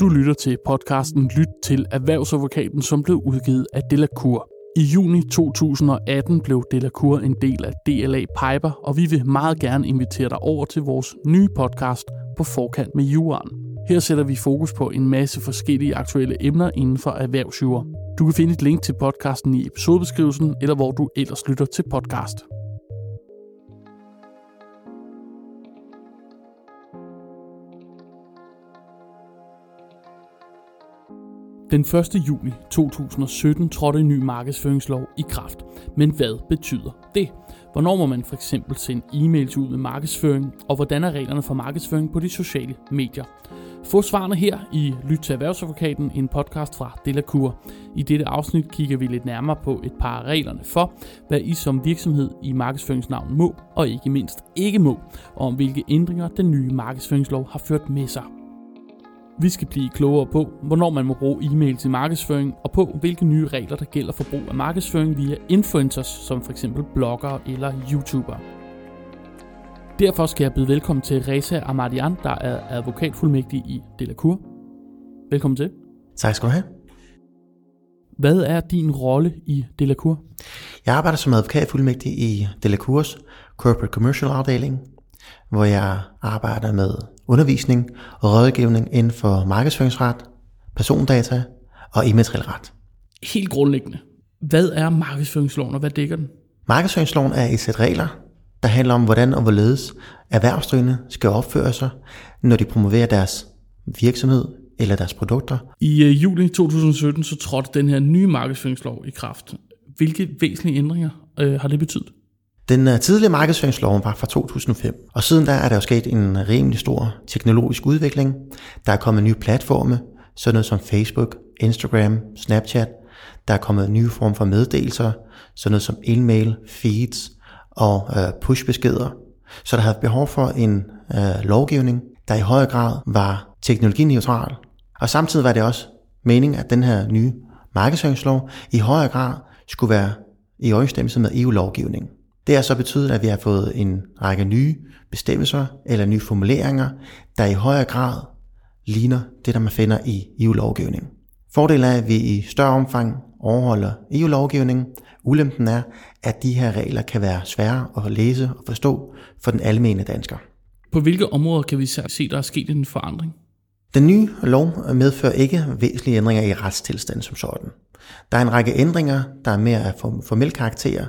Du lytter til podcasten Lyt til Erhvervsadvokaten, som blev udgivet af Delacour. I juni 2018 blev Delacour en del af DLA Piper, og vi vil meget gerne invitere dig over til vores nye podcast på forkant med juraen. Her sætter vi fokus på en masse forskellige aktuelle emner inden for erhvervsjura. Du kan finde et link til podcasten i episodebeskrivelsen, eller hvor du ellers lytter til podcast. Den 1. juli 2017 trådte en ny markedsføringslov i kraft. Men hvad betyder det? Hvornår må man for eksempel sende e-mails ud med markedsføring, og hvordan er reglerne for markedsføring på de sociale medier? Få svarene her i Lyt til Erhvervsadvokaten, en podcast fra Delacour. I dette afsnit kigger vi lidt nærmere på et par af reglerne for, hvad I som virksomhed i markedsføringsnavn må, og ikke mindst ikke må, og om hvilke ændringer den nye markedsføringslov har ført med sig. Vi skal blive klogere på, hvornår man må bruge e-mail til markedsføring, og på hvilke nye regler, der gælder for brug af markedsføring via influencers, som f.eks. bloggere eller YouTubere. Derfor skal jeg byde velkommen til Reza Amadian, der er advokatfuldmægtig i Delacour. Velkommen til. Tak skal du have. Hvad er din rolle i Delacour? Jeg arbejder som advokatfuldmægtig i Delacours Corporate Commercial afdeling, hvor jeg arbejder med undervisning og rådgivning inden for markedsføringsret, persondata og immateriel ret. Helt grundlæggende, hvad er markedsføringsloven, og hvad dækker den? Markedsføringsloven er et sæt regler, der handler om, hvordan og hvorledes erhvervsdrivende skal opføre sig, når de promoverer deres virksomhed eller deres produkter. I uh, juli 2017 så trådte den her nye markedsføringslov i kraft. Hvilke væsentlige ændringer uh, har det betydet? Den uh, tidligere markedsføringslov var fra 2005, og siden da er der jo sket en rimelig stor teknologisk udvikling. Der er kommet nye platforme, sådan noget som Facebook, Instagram, Snapchat. Der er kommet nye former for meddelelser, sådan noget som e-mail, feeds og øh, pushbeskeder. Så der havde behov for en øh, lovgivning, der i høj grad var teknologineutral. Og samtidig var det også meningen, at den her nye markedsføringslov i højere grad skulle være i overensstemmelse med EU-lovgivningen. Det har så betydet, at vi har fået en række nye bestemmelser eller nye formuleringer, der i højere grad ligner det, der man finder i EU-lovgivning. Fordelen er, at vi i større omfang overholder EU-lovgivningen. Ulempen er, at de her regler kan være svære at læse og forstå for den almene dansker. På hvilke områder kan vi se, der er sket en forandring? Den nye lov medfører ikke væsentlige ændringer i retstilstanden som sådan. Der er en række ændringer, der er mere af formel karakter,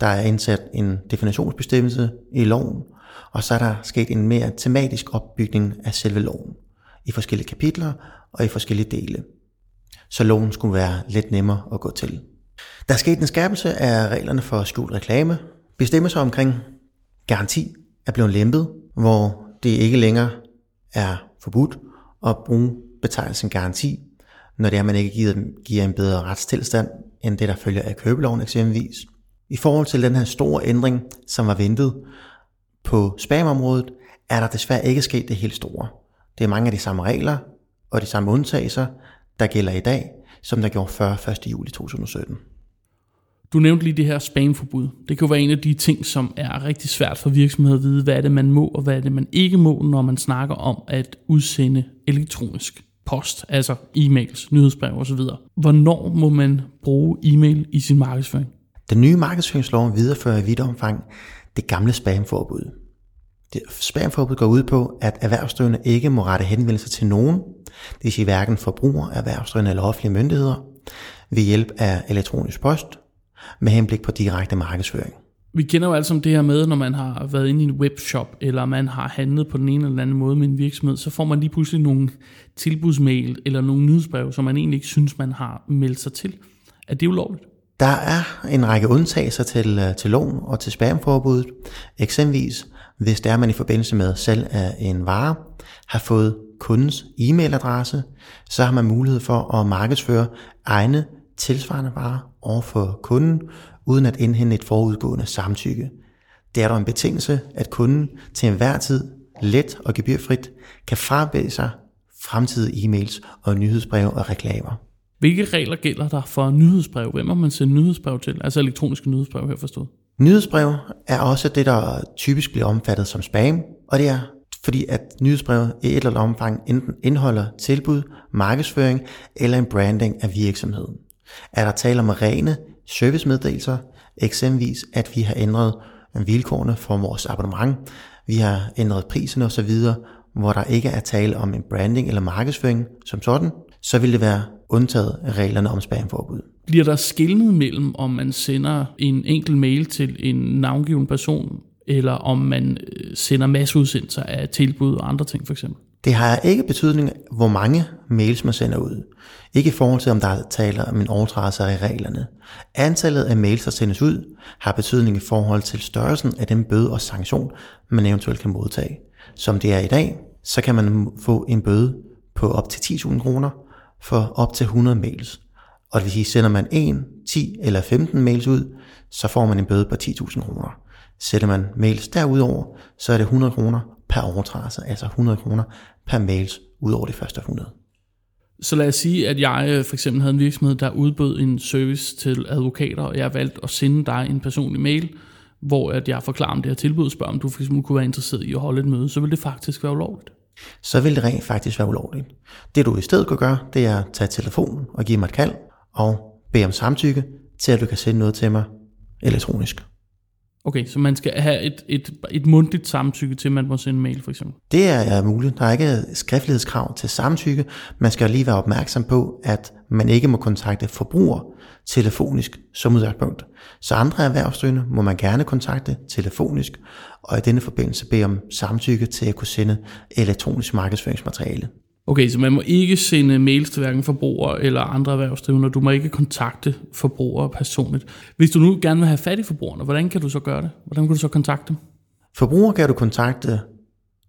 der er indsat en definitionsbestemmelse i loven, og så er der sket en mere tematisk opbygning af selve loven i forskellige kapitler og i forskellige dele. Så loven skulle være lidt nemmere at gå til. Der er sket en skærpelse af reglerne for skjult reklame. Bestemmelser omkring garanti er blevet lempet, hvor det ikke længere er forbudt at bruge betegnelsen garanti, når det er, at man ikke giver, giver en bedre retstilstand end det, der følger af købeloven eksempelvis. I forhold til den her store ændring, som var ventet på spamområdet, er der desværre ikke sket det helt store. Det er mange af de samme regler og de samme undtagelser, der gælder i dag, som der gjorde før 1. juli 2017. Du nævnte lige det her spamforbud. Det kan jo være en af de ting, som er rigtig svært for virksomheder at vide, hvad er det, man må, og hvad er det, man ikke må, når man snakker om at udsende elektronisk post, altså e-mails, nyhedsbrev osv. Hvornår må man bruge e-mail i sin markedsføring? Den nye markedsføringslov viderefører i vidt omfang det gamle spamforbud. Det spamforbud går ud på, at erhvervsdrivende ikke må rette henvendelser til nogen, det vil sige hverken forbrugere, erhvervsdrivende eller offentlige myndigheder, ved hjælp af elektronisk post, med henblik på direkte markedsføring. Vi kender jo alle sammen det her med, når man har været inde i en webshop, eller man har handlet på den ene eller anden måde med en virksomhed, så får man lige pludselig nogle tilbudsmail eller nogle nyhedsbrev, som man egentlig ikke synes, man har meldt sig til. Er det ulovligt? Der er en række undtagelser til, øh, til loven og til spamforbuddet. Eksempelvis, hvis der man i forbindelse med salg af en vare har fået kundens e-mailadresse, så har man mulighed for at markedsføre egne tilsvarende varer over for kunden, uden at indhente et forudgående samtykke. Det er dog en betingelse, at kunden til enhver tid let og gebyrfrit kan frabede sig fremtidige e-mails og nyhedsbreve og reklamer. Hvilke regler gælder der for nyhedsbrev? Hvem må man sende nyhedsbrev til? Altså elektroniske nyhedsbrev her forstået. Nyhedsbrev er også det, der typisk bliver omfattet som spam, og det er fordi at nyhedsbrevet i et eller andet omfang enten indeholder tilbud, markedsføring eller en branding af virksomheden. Er der tale om rene servicemeddelelser, eksempelvis at vi har ændret vilkårene for vores abonnement, vi har ændret prisen osv., hvor der ikke er tale om en branding eller markedsføring som sådan, så vil det være undtaget af reglerne om spamforbud. Bliver der skilnet mellem, om man sender en enkelt mail til en navngiven person, eller om man øh, sender masseudsendelser af tilbud og andre ting for eksempel? Det har ikke betydning, hvor mange mails man sender ud. Ikke i forhold til, om der er taler om en overtrædelse af reglerne. Antallet af mails, der sendes ud, har betydning i forhold til størrelsen af den bøde og sanktion, man eventuelt kan modtage. Som det er i dag, så kan man få en bøde på op til 10.000 kroner for op til 100 mails. Og det vil sige, sender man 1, 10 eller 15 mails ud, så får man en bøde på 10.000 kroner. Sætter man mails derudover, så er det 100 kroner per overtrædelse, altså 100 kroner per mails ud over de første 100. Så lad os sige, at jeg øh, for eksempel havde en virksomhed, der udbød en service til advokater, og jeg valgte at sende dig en personlig mail, hvor at jeg forklarer om det her tilbud, spørger om du for eksempel kunne være interesseret i at holde et møde, så vil det faktisk være ulovligt. Så vil det rent faktisk være ulovligt. Det du i stedet kan gøre, det er at tage telefonen og give mig et kald, og bede om samtykke til, at du kan sende noget til mig elektronisk. Okay, så man skal have et, et, et mundtligt samtykke til, at man må sende mail for eksempel? Det er muligt. Der er ikke skriftlighedskrav til samtykke. Man skal lige være opmærksom på, at man ikke må kontakte forbruger telefonisk som udgangspunkt. Så andre erhvervsdrivende må man gerne kontakte telefonisk, og i denne forbindelse bede om samtykke til at kunne sende elektronisk markedsføringsmateriale. Okay, så man må ikke sende mails til hverken forbrugere eller andre erhvervsdrivende. Du må ikke kontakte forbrugere personligt. Hvis du nu gerne vil have fat i forbrugerne, hvordan kan du så gøre det? Hvordan kan du så kontakte dem? Forbrugere kan du kontakte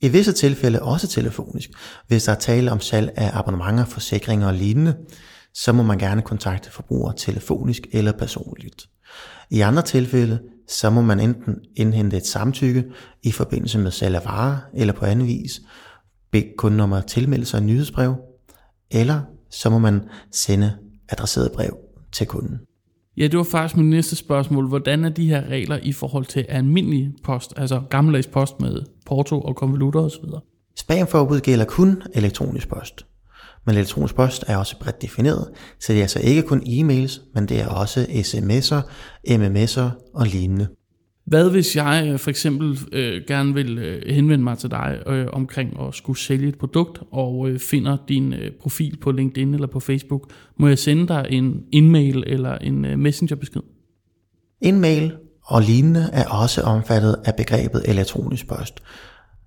i visse tilfælde også telefonisk. Hvis der er tale om salg af abonnementer, forsikringer og lignende, så må man gerne kontakte forbrugere telefonisk eller personligt. I andre tilfælde, så må man enten indhente et samtykke i forbindelse med salg af varer eller på anden vis, bede kunden om at tilmelde sig en nyhedsbrev, eller så må man sende adresseret brev til kunden. Ja, det var faktisk min næste spørgsmål. Hvordan er de her regler i forhold til almindelig post, altså gammeldags post med porto og konvolutter osv.? Spamforbud gælder kun elektronisk post. Men elektronisk post er også bredt defineret, så det er altså ikke kun e-mails, men det er også sms'er, mms'er og lignende. Hvad hvis jeg øh, for eksempel øh, gerne vil øh, henvende mig til dig øh, omkring at skulle sælge et produkt, og øh, finder din øh, profil på LinkedIn eller på Facebook? Må jeg sende dig en e-mail eller en øh, messengerbesked? En mail og lignende er også omfattet af begrebet elektronisk post.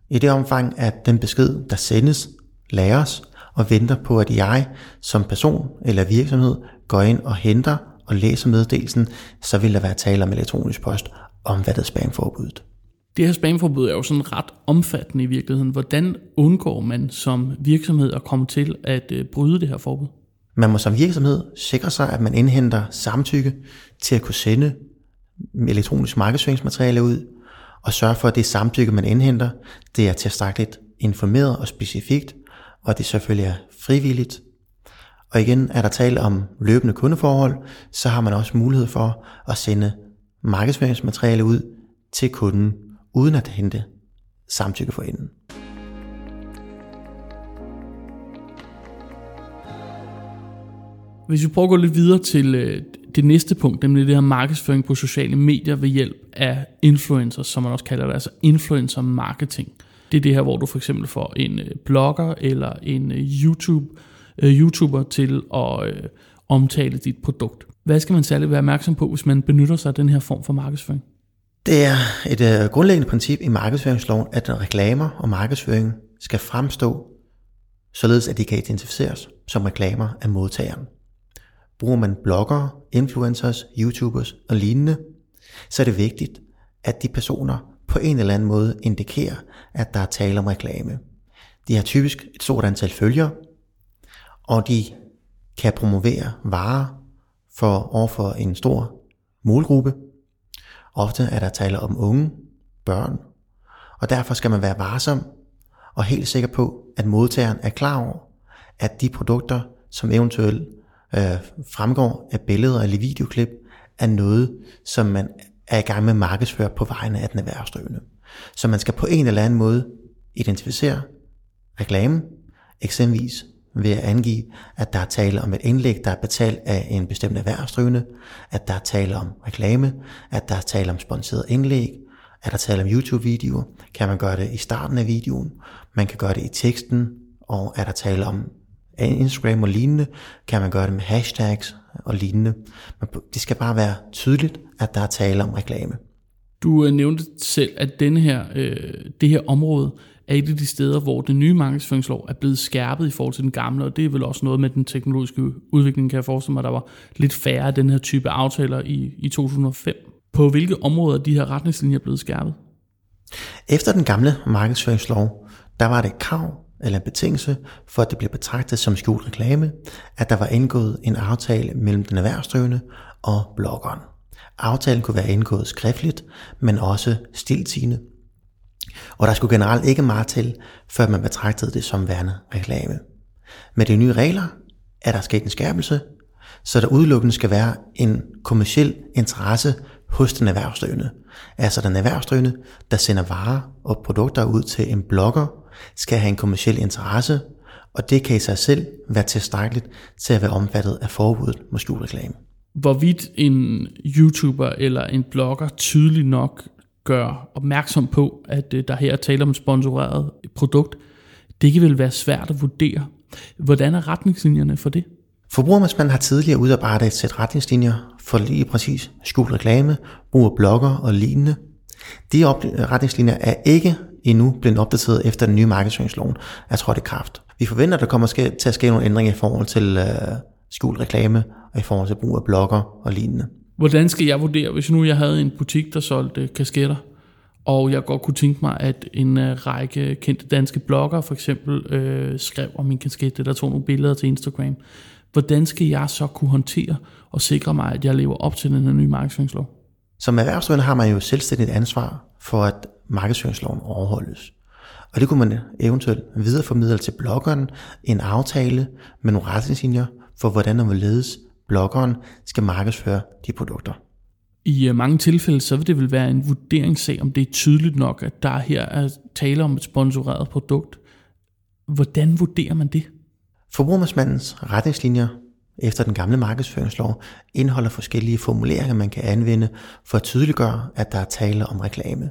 I det omfang, at den besked, der sendes, læres og venter på, at jeg som person eller virksomhed går ind og henter og læser meddelelsen, så vil der være tale om elektronisk post, omfattet spamforbuddet. Det her spamforbud er jo sådan ret omfattende i virkeligheden. Hvordan undgår man som virksomhed at komme til at øh, bryde det her forbud? Man må som virksomhed sikre sig, at man indhenter samtykke til at kunne sende elektronisk markedsføringsmateriale ud, og sørge for, at det samtykke, man indhenter, det er tilstrækkeligt informeret og specifikt, og det selvfølgelig er frivilligt. Og igen er der tale om løbende kundeforhold, så har man også mulighed for at sende markedsføringsmateriale ud til kunden, uden at hente samtykke for enden. Hvis vi prøver at gå lidt videre til øh, det næste punkt, nemlig det her markedsføring på sociale medier ved hjælp af influencers, som man også kalder det, altså influencer marketing. Det er det her, hvor du for eksempel får en øh, blogger eller en øh, YouTube, øh, YouTuber til at omtale dit produkt. Hvad skal man særligt være opmærksom på, hvis man benytter sig af den her form for markedsføring? Det er et uh, grundlæggende princip i markedsføringsloven, at reklamer og markedsføring skal fremstå, således at de kan identificeres som reklamer af modtageren. Bruger man bloggere, influencers, YouTubers og lignende, så er det vigtigt, at de personer på en eller anden måde indikerer, at der er tale om reklame. De har typisk et stort antal følgere, og de kan promovere varer for overfor en stor målgruppe. Ofte er der tale om unge, børn, og derfor skal man være varsom og helt sikker på, at modtageren er klar over, at de produkter, som eventuelt øh, fremgår af billeder eller videoklip, er noget, som man er i gang med at markedsføre på vegne af den erhvervsdrivende. Så man skal på en eller anden måde identificere reklamen, eksempelvis ved at angive, at der er tale om et indlæg, der er betalt af en bestemt erhvervsdrivende, at der er tale om reklame, at der er tale om sponsoreret indlæg, at der er tale om YouTube-videoer, kan man gøre det i starten af videoen, man kan gøre det i teksten, og er der tale om Instagram og lignende, kan man gøre det med hashtags og lignende. Men det skal bare være tydeligt, at der er tale om reklame. Du øh, nævnte selv, at denne her, øh, det her område er et af de steder, hvor den nye markedsføringslov er blevet skærpet i forhold til den gamle, og det er vel også noget med den teknologiske udvikling, kan jeg forestille mig, der var lidt færre af den her type aftaler i, i 2005. På hvilke områder er de her retningslinjer blevet skærpet? Efter den gamle markedsføringslov, der var det et krav eller en betingelse for, at det bliver betragtet som skjult reklame, at der var indgået en aftale mellem den erhvervsdrivende og bloggeren. Aftalen kunne være indgået skriftligt, men også stiltigende. Og der skulle generelt ikke meget til, før man betragtede det som værende reklame. Med de nye regler er der sket en skærpelse, så der udelukkende skal være en kommersiel interesse hos den erhvervsdrivende. Altså den erhvervsdrivende, der sender varer og produkter ud til en blogger, skal have en kommersiel interesse, og det kan i sig selv være tilstrækkeligt til at være omfattet af forbuddet mod skjult reklame. Hvorvidt en YouTuber eller en blogger tydeligt nok gør opmærksom på, at øh, der her er tale om et sponsoreret produkt, det kan vel være svært at vurdere. Hvordan er retningslinjerne for det? Forbrugermandsmanden har tidligere udarbejdet et sæt retningslinjer for lige præcis skjult reklame, brug af blogger og lignende. De retningslinjer er ikke endnu blevet opdateret efter den nye markedsføringsloven er trådt i kraft. Vi forventer, at der kommer til at ske nogle ændringer i forhold til øh, skjult reklame og i forhold til brug af blogger og lignende. Hvordan skal jeg vurdere, hvis nu jeg havde en butik, der solgte kasketter, og jeg godt kunne tænke mig, at en øh, række kendte danske blogger for eksempel øh, skrev om min kasket, eller tog nogle billeder til Instagram. Hvordan skal jeg så kunne håndtere og sikre mig, at jeg lever op til den her nye markedsføringslov? Som erhvervsdrivende har man jo selvstændigt ansvar for, at markedsføringsloven overholdes. Og det kunne man eventuelt videreformidle til bloggeren en aftale med nogle retningslinjer for, hvordan og hvorledes bloggeren skal markedsføre de produkter. I øh, mange tilfælde, så vil det vel være en vurderingssag, om det er tydeligt nok, at der her er tale om et sponsoreret produkt. Hvordan vurderer man det? Forbrugermandsmandens retningslinjer efter den gamle markedsføringslov indeholder forskellige formuleringer, man kan anvende for at tydeliggøre, at der er tale om reklame.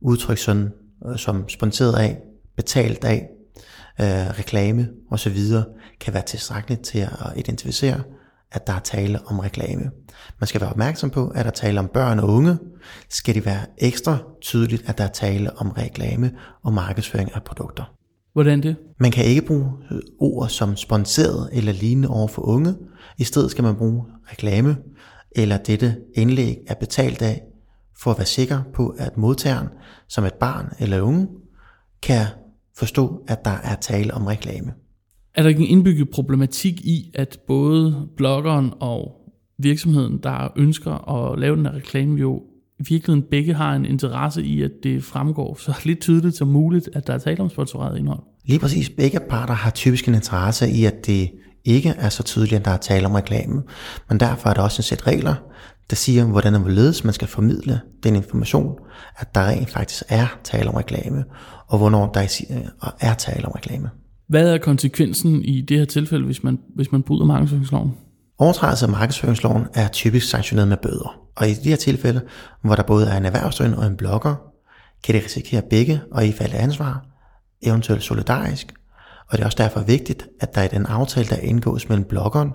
Udtryk sådan, øh, som sponsoreret af, betalt af, øh, reklame osv. kan være tilstrækkeligt til at identificere, at der er tale om reklame. Man skal være opmærksom på, at der er tale om børn og unge. Skal det være ekstra tydeligt, at der er tale om reklame og markedsføring af produkter. Hvordan det? Man kan ikke bruge ord som sponsoreret eller lignende over for unge. I stedet skal man bruge reklame, eller dette indlæg er betalt af, for at være sikker på, at modtageren, som et barn eller unge, kan forstå, at der er tale om reklame. Er der ikke en indbygget problematik i, at både bloggeren og virksomheden, der ønsker at lave den her reklame, jo i virkeligheden begge har en interesse i, at det fremgår så lidt tydeligt som muligt, at der er tale om sponsoreret indhold. Lige præcis. Begge parter har typisk en interesse i, at det ikke er så tydeligt, at der er tale om reklame. Men derfor er der også en sæt regler, der siger, hvordan og hvorledes man skal formidle den information, at der rent faktisk er tale om reklame, og hvornår der er tale om reklame. Hvad er konsekvensen i det her tilfælde, hvis man, hvis man bryder markedsføringsloven? Overtrædelse af markedsføringsloven er typisk sanktioneret med bøder. Og i de her tilfælde, hvor der både er en erhvervsdrivende og en blogger, kan det risikere begge og i falde ansvar, eventuelt solidarisk. Og det er også derfor vigtigt, at der i den aftale, der indgås mellem bloggeren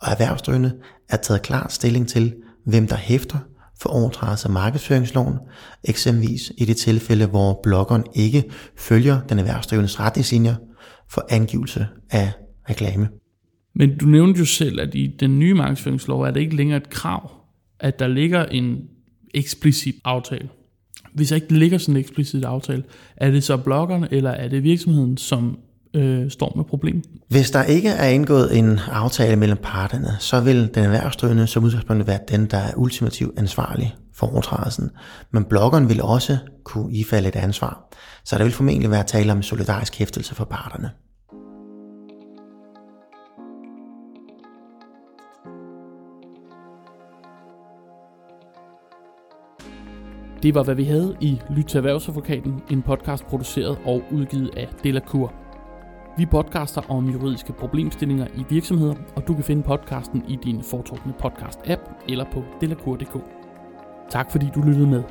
og erhvervsdrivende, er taget klart stilling til, hvem der hæfter for overtrædelse af markedsføringsloven, eksempelvis i det tilfælde, hvor bloggeren ikke følger den erhvervsdrivendes retningslinjer for angivelse af reklame. Men du nævnte jo selv, at i den nye markedsføringslov er det ikke længere et krav, at der ligger en eksplicit aftale. Hvis der ikke ligger sådan en eksplicit aftale, er det så bloggerne eller er det virksomheden, som øh, står med problemet? Hvis der ikke er indgået en aftale mellem parterne, så vil den erhvervsdrivende som udgangspunkt være den, der er ultimativt ansvarlig for overtrædelsen. Men bloggeren vil også kunne ifalde et ansvar. Så der vil formentlig være tale om solidarisk hæftelse for parterne. Det var, hvad vi havde i Lyt til Erhvervsadvokaten, en podcast produceret og udgivet af Delacour. Vi podcaster om juridiske problemstillinger i virksomheder, og du kan finde podcasten i din foretrukne podcast-app eller på delacour.dk. Tak fordi du lyttede med.